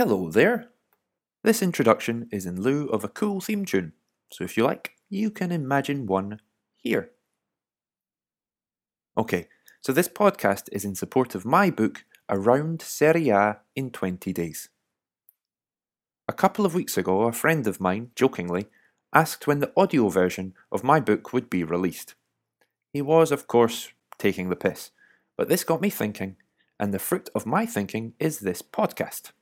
Hello there. This introduction is in lieu of a cool theme tune, so if you like, you can imagine one here. Okay, so this podcast is in support of my book, Around Serie A in 20 Days. A couple of weeks ago, a friend of mine, jokingly, asked when the audio version of my book would be released. He was, of course, taking the piss, but this got me thinking, and the fruit of my thinking is this podcast.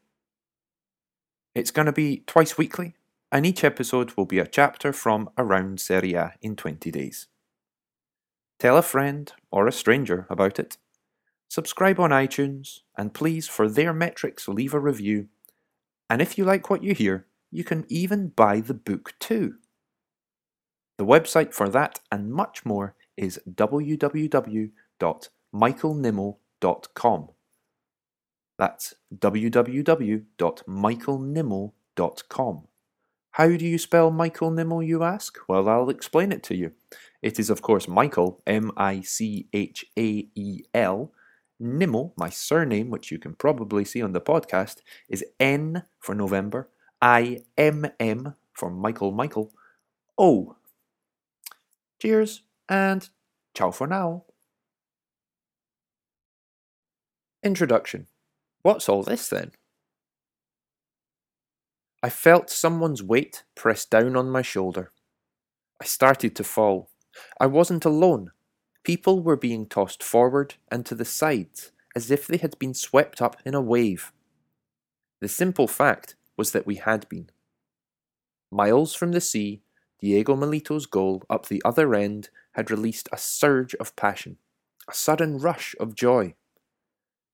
It's going to be twice weekly, and each episode will be a chapter from Around Serie A in 20 days. Tell a friend or a stranger about it. Subscribe on iTunes, and please, for their metrics, leave a review. And if you like what you hear, you can even buy the book too. The website for that and much more is www.michaelnimmo.com. That's www.michaelnimmo.com. How do you spell Michael Nimmo, you ask? Well, I'll explain it to you. It is, of course, Michael, M I C H A E L. Nimmo, my surname, which you can probably see on the podcast, is N for November, I M M for Michael Michael, O. Cheers and ciao for now. Introduction What's all this then? I felt someone's weight press down on my shoulder. I started to fall. I wasn't alone. People were being tossed forward and to the sides as if they had been swept up in a wave. The simple fact was that we had been. Miles from the sea, Diego Milito's goal up the other end had released a surge of passion, a sudden rush of joy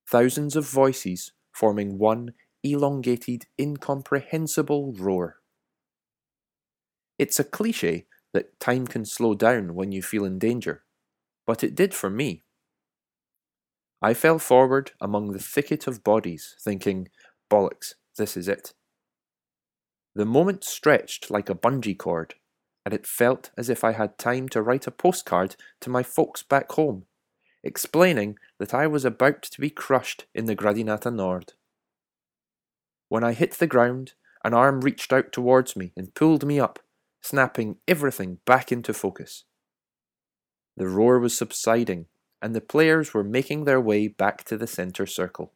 thousands of voices forming one elongated, incomprehensible roar. It's a cliche that time can slow down when you feel in danger, but it did for me. I fell forward among the thicket of bodies, thinking, bollocks, this is it. The moment stretched like a bungee cord, and it felt as if I had time to write a postcard to my folks back home explaining that I was about to be crushed in the Gradinata Nord. When I hit the ground, an arm reached out towards me and pulled me up, snapping everything back into focus. The roar was subsiding, and the players were making their way back to the centre circle.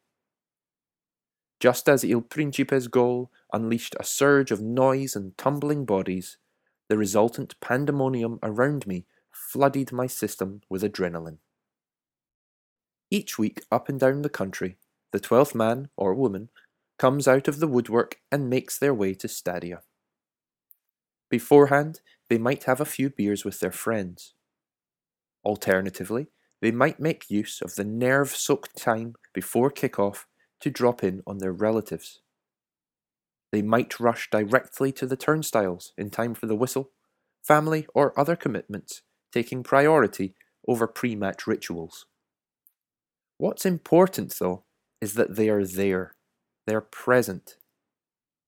Just as Il Principe's goal unleashed a surge of noise and tumbling bodies, the resultant pandemonium around me flooded my system with adrenaline. Each week, up and down the country, the twelfth man or woman comes out of the woodwork and makes their way to Stadia. Beforehand, they might have a few beers with their friends. Alternatively, they might make use of the nerve soaked time before kick-off to drop in on their relatives. They might rush directly to the turnstiles in time for the whistle, family or other commitments taking priority over pre match rituals. What's important, though, is that they are there. They're present.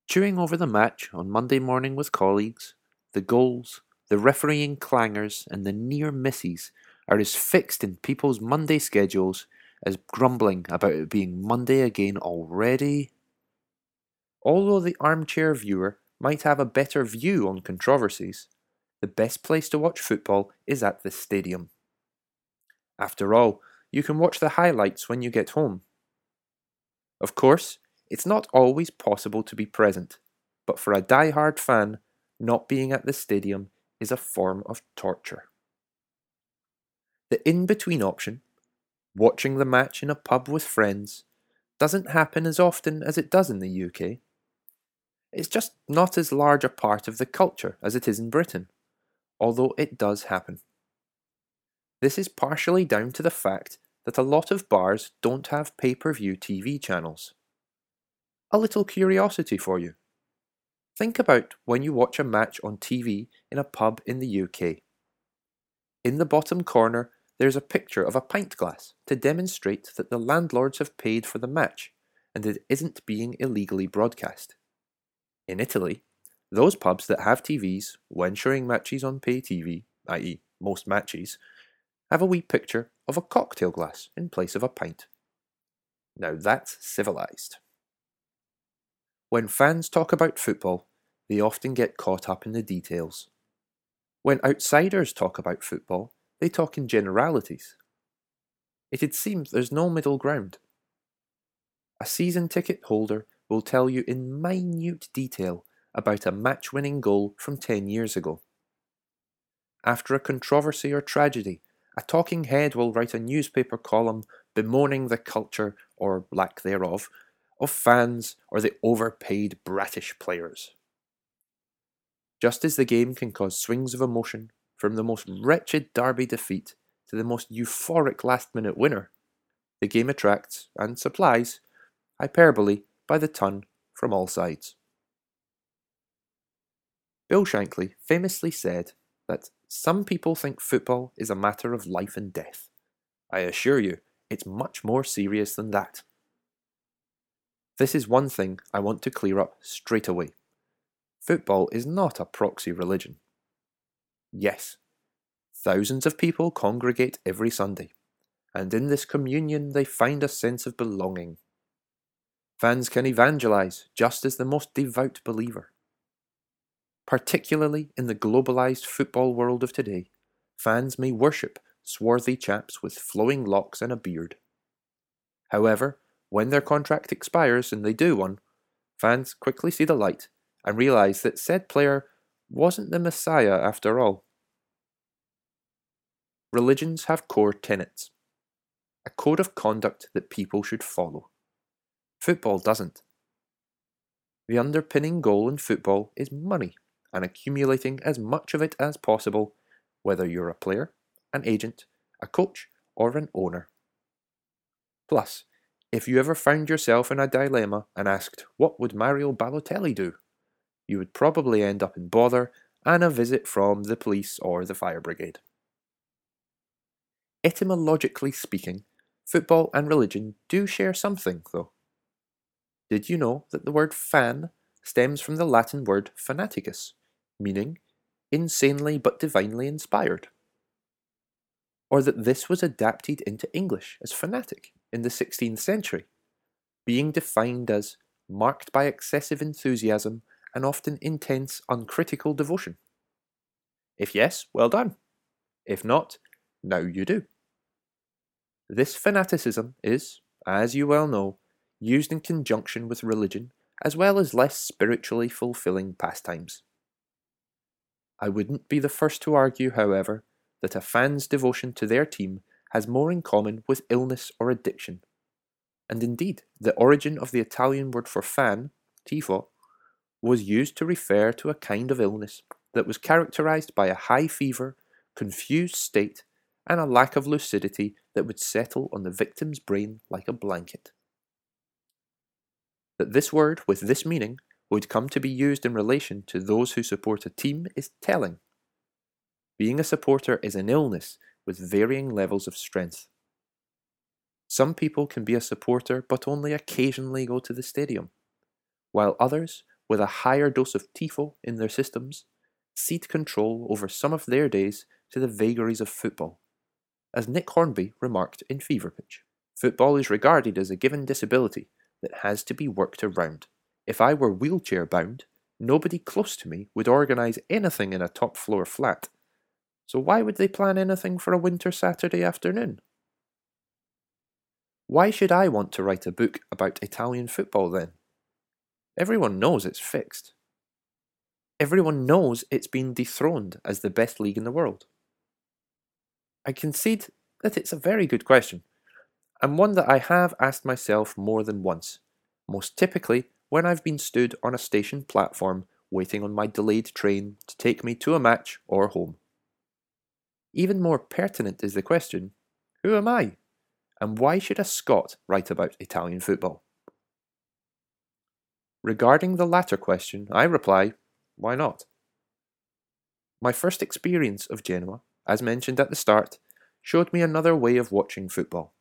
Chewing over the match on Monday morning with colleagues, the goals, the refereeing clangers, and the near misses are as fixed in people's Monday schedules as grumbling about it being Monday again already. Although the armchair viewer might have a better view on controversies, the best place to watch football is at the stadium. After all, you can watch the highlights when you get home. Of course, it's not always possible to be present, but for a die-hard fan, not being at the stadium is a form of torture. The in between option, watching the match in a pub with friends, doesn't happen as often as it does in the UK. It's just not as large a part of the culture as it is in Britain, although it does happen. This is partially down to the fact that a lot of bars don't have pay per view TV channels. A little curiosity for you. Think about when you watch a match on TV in a pub in the UK. In the bottom corner, there's a picture of a pint glass to demonstrate that the landlords have paid for the match and it isn't being illegally broadcast. In Italy, those pubs that have TVs, when showing matches on pay TV, i.e., most matches, have a wee picture of a cocktail glass in place of a pint. Now that's civilized. When fans talk about football, they often get caught up in the details. When outsiders talk about football, they talk in generalities. It'd seem there's no middle ground. A season ticket holder will tell you in minute detail about a match winning goal from 10 years ago. After a controversy or tragedy, a talking head will write a newspaper column bemoaning the culture, or lack thereof, of fans or the overpaid bratish players. Just as the game can cause swings of emotion from the most wretched derby defeat to the most euphoric last minute winner, the game attracts and supplies hyperbole by the ton from all sides. Bill Shankly famously said that some people think football is a matter of life and death. I assure you, it's much more serious than that. This is one thing I want to clear up straight away. Football is not a proxy religion. Yes, thousands of people congregate every Sunday, and in this communion they find a sense of belonging. Fans can evangelize just as the most devout believer. Particularly in the globalized football world of today, fans may worship swarthy chaps with flowing locks and a beard. However, when their contract expires and they do one, fans quickly see the light and realize that said player wasn't the Messiah after all. Religions have core tenets, a code of conduct that people should follow. Football doesn't. The underpinning goal in football is money and accumulating as much of it as possible, whether you're a player, an agent, a coach, or an owner. Plus, if you ever found yourself in a dilemma and asked, what would Mario Balotelli do? you would probably end up in bother and a visit from the police or the fire brigade. Etymologically speaking, football and religion do share something, though. Did you know that the word fan stems from the Latin word fanaticus, meaning insanely but divinely inspired? Or that this was adapted into English as fanatic in the 16th century, being defined as marked by excessive enthusiasm and often intense, uncritical devotion? If yes, well done. If not, now you do. This fanaticism is, as you well know, used in conjunction with religion as well as less spiritually fulfilling pastimes. I wouldn't be the first to argue, however, that a fan's devotion to their team has more in common with illness or addiction. And indeed, the origin of the Italian word for fan, tifo, was used to refer to a kind of illness that was characterized by a high fever, confused state, and a lack of lucidity that would settle on the victim's brain like a blanket. That this word with this meaning would come to be used in relation to those who support a team is telling. Being a supporter is an illness with varying levels of strength. Some people can be a supporter but only occasionally go to the stadium, while others with a higher dose of tifo in their systems, cede control over some of their days to the vagaries of football. As Nick Hornby remarked in Fever Pitch, football is regarded as a given disability that has to be worked around. If I were wheelchair bound, nobody close to me would organise anything in a top floor flat. So why would they plan anything for a winter Saturday afternoon? Why should I want to write a book about Italian football then? Everyone knows it's fixed. Everyone knows it's been dethroned as the best league in the world. I concede that it's a very good question, and one that I have asked myself more than once, most typically when I've been stood on a station platform waiting on my delayed train to take me to a match or home. Even more pertinent is the question who am I? And why should a Scot write about Italian football? Regarding the latter question, I reply, why not? My first experience of Genoa, as mentioned at the start, showed me another way of watching football.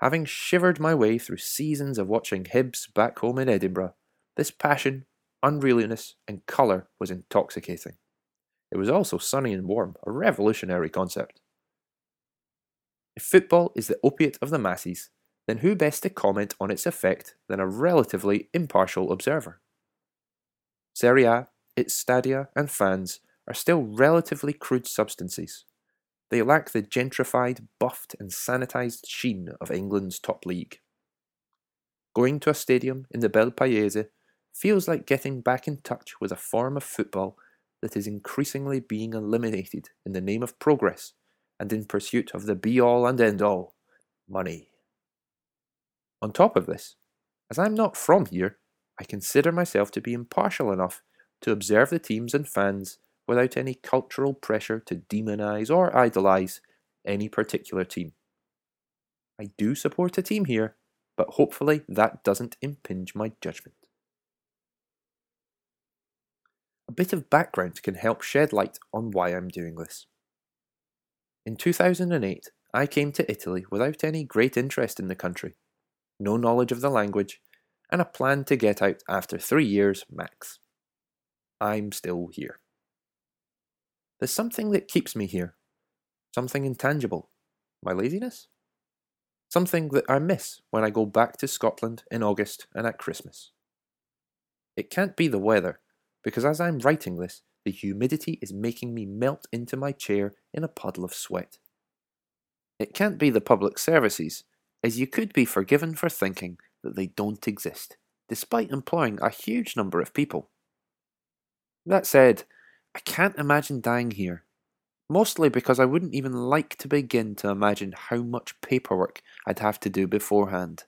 Having shivered my way through seasons of watching Hibs back home in Edinburgh, this passion, unrealness, and colour was intoxicating. It was also sunny and warm, a revolutionary concept. If football is the opiate of the masses, then who best to comment on its effect than a relatively impartial observer? Serie A, its stadia, and fans are still relatively crude substances. They lack the gentrified, buffed, and sanitised sheen of England's top league. Going to a stadium in the Bel Paese feels like getting back in touch with a form of football that is increasingly being eliminated in the name of progress and in pursuit of the be all and end all money. On top of this, as I'm not from here, I consider myself to be impartial enough to observe the teams and fans without any cultural pressure to demonise or idolise any particular team. I do support a team here, but hopefully that doesn't impinge my judgment. A bit of background can help shed light on why I'm doing this. In 2008, I came to Italy without any great interest in the country, no knowledge of the language, and a plan to get out after three years max. I'm still here. There's something that keeps me here. Something intangible. My laziness? Something that I miss when I go back to Scotland in August and at Christmas. It can't be the weather, because as I'm writing this, the humidity is making me melt into my chair in a puddle of sweat. It can't be the public services, as you could be forgiven for thinking that they don't exist, despite employing a huge number of people. That said, I can't imagine dying here. Mostly because I wouldn't even like to begin to imagine how much paperwork I'd have to do beforehand.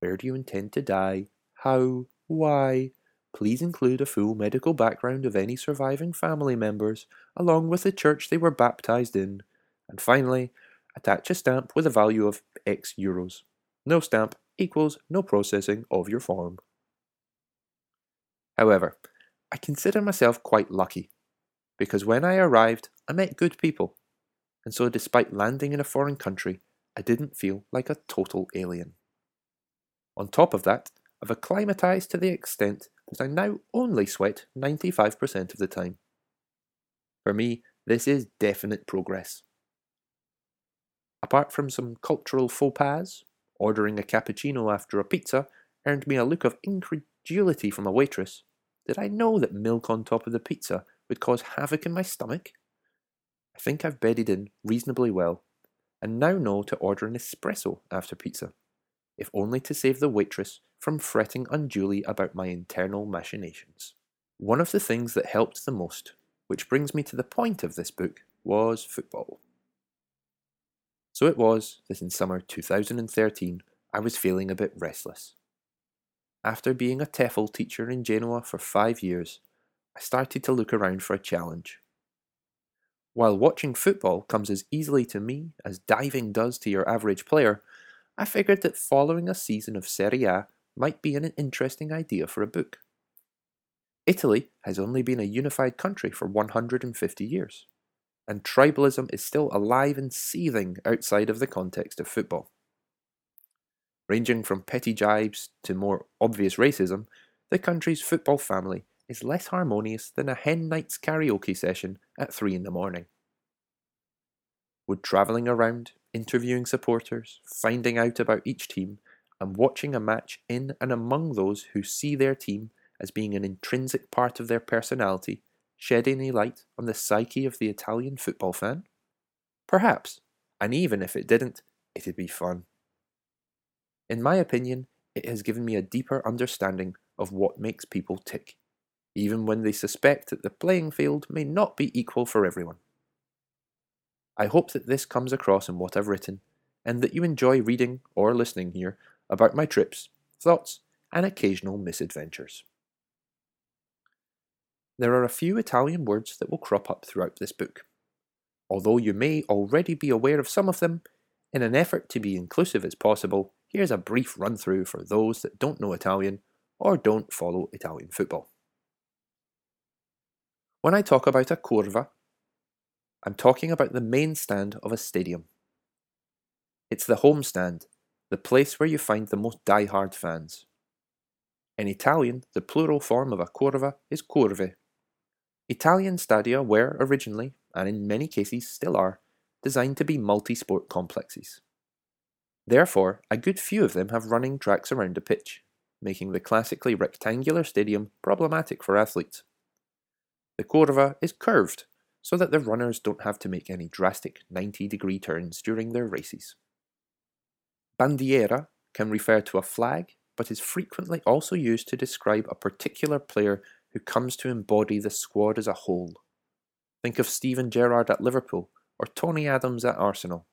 Where do you intend to die? How? Why? Please include a full medical background of any surviving family members, along with the church they were baptized in. And finally, attach a stamp with a value of X euros. No stamp equals no processing of your form. However, I consider myself quite lucky, because when I arrived, I met good people, and so despite landing in a foreign country, I didn't feel like a total alien. On top of that, I've acclimatized to the extent that I now only sweat 95% of the time. For me, this is definite progress. Apart from some cultural faux pas, ordering a cappuccino after a pizza earned me a look of incredulity from a waitress did I know that milk on top of the pizza would cause havoc in my stomach? I think I've bedded in reasonably well, and now know to order an espresso after pizza, if only to save the waitress from fretting unduly about my internal machinations. One of the things that helped the most, which brings me to the point of this book, was football. So it was that in summer 2013 I was feeling a bit restless. After being a TEFL teacher in Genoa for five years, I started to look around for a challenge. While watching football comes as easily to me as diving does to your average player, I figured that following a season of Serie A might be an interesting idea for a book. Italy has only been a unified country for 150 years, and tribalism is still alive and seething outside of the context of football. Ranging from petty jibes to more obvious racism, the country's football family is less harmonious than a hen night's karaoke session at 3 in the morning. Would travelling around, interviewing supporters, finding out about each team, and watching a match in and among those who see their team as being an intrinsic part of their personality shed any light on the psyche of the Italian football fan? Perhaps, and even if it didn't, it'd be fun. In my opinion, it has given me a deeper understanding of what makes people tick, even when they suspect that the playing field may not be equal for everyone. I hope that this comes across in what I've written, and that you enjoy reading or listening here about my trips, thoughts, and occasional misadventures. There are a few Italian words that will crop up throughout this book. Although you may already be aware of some of them, in an effort to be inclusive as possible, here's a brief run through for those that don't know Italian or don't follow Italian football. When I talk about a curva, I'm talking about the main stand of a stadium. It's the home stand, the place where you find the most die-hard fans. In Italian, the plural form of a curva is curve. Italian stadia were originally, and in many cases still are, designed to be multi sport complexes. Therefore, a good few of them have running tracks around the pitch, making the classically rectangular stadium problematic for athletes. The curva is curved, so that the runners don't have to make any drastic 90 degree turns during their races. Bandiera can refer to a flag, but is frequently also used to describe a particular player who comes to embody the squad as a whole. Think of Steven Gerrard at Liverpool or Tony Adams at Arsenal.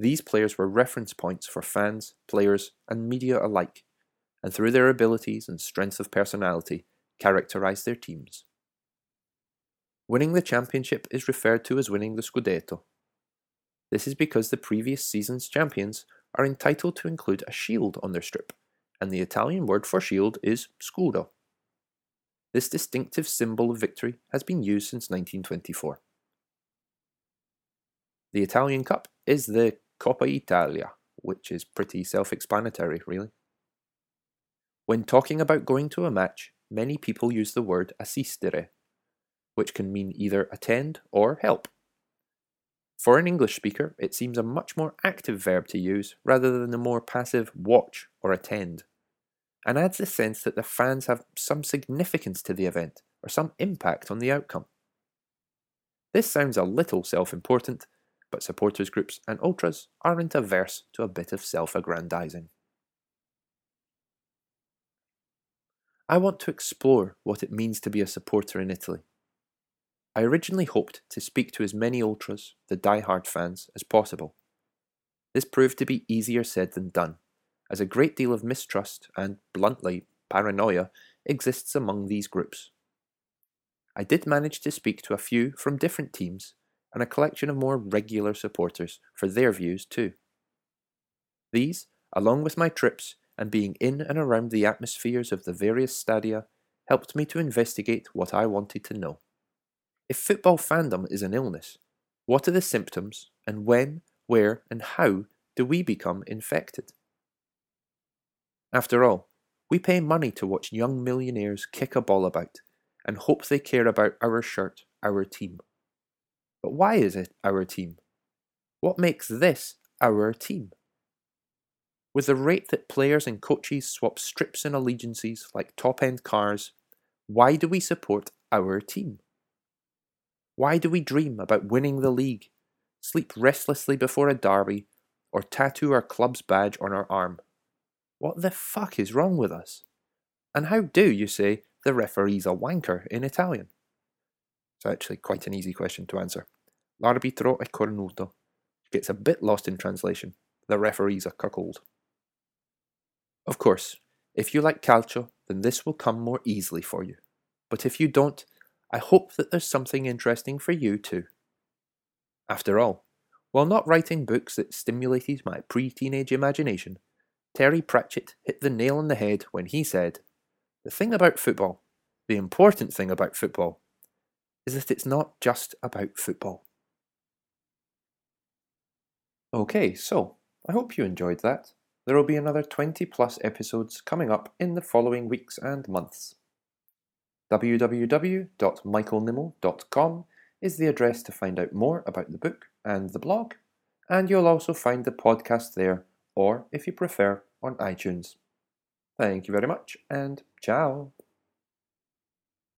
These players were reference points for fans, players, and media alike, and through their abilities and strength of personality, characterised their teams. Winning the championship is referred to as winning the Scudetto. This is because the previous season's champions are entitled to include a shield on their strip, and the Italian word for shield is scudo. This distinctive symbol of victory has been used since 1924. The Italian Cup is the Coppa Italia, which is pretty self explanatory, really. When talking about going to a match, many people use the word assistere, which can mean either attend or help. For an English speaker, it seems a much more active verb to use rather than the more passive watch or attend, and adds the sense that the fans have some significance to the event or some impact on the outcome. This sounds a little self important, but supporters groups and ultras aren't averse to a bit of self aggrandizing. I want to explore what it means to be a supporter in Italy. I originally hoped to speak to as many ultras, the die-hard fans, as possible. This proved to be easier said than done, as a great deal of mistrust and, bluntly, paranoia exists among these groups. I did manage to speak to a few from different teams and a collection of more regular supporters for their views too. These, along with my trips and being in and around the atmospheres of the various stadia, helped me to investigate what I wanted to know. If football fandom is an illness, what are the symptoms and when, where, and how do we become infected? After all, we pay money to watch young millionaires kick a ball about and hope they care about our shirt, our team. But why is it our team? What makes this our team? With the rate that players and coaches swap strips and allegiances like top end cars, why do we support our team? Why do we dream about winning the league, sleep restlessly before a derby, or tattoo our club's badge on our arm? What the fuck is wrong with us? And how do you say the referee's a wanker in Italian? It's actually quite an easy question to answer. L'arbitro è cornuto. Gets a bit lost in translation. The referee's a cuckold. Of course, if you like calcio, then this will come more easily for you. But if you don't, I hope that there's something interesting for you too. After all, while not writing books that stimulated my pre teenage imagination, Terry Pratchett hit the nail on the head when he said, The thing about football, the important thing about football, is that it's not just about football. Okay, so I hope you enjoyed that. There will be another 20 plus episodes coming up in the following weeks and months. www.michaelnimmo.com is the address to find out more about the book and the blog, and you'll also find the podcast there or, if you prefer, on iTunes. Thank you very much, and ciao!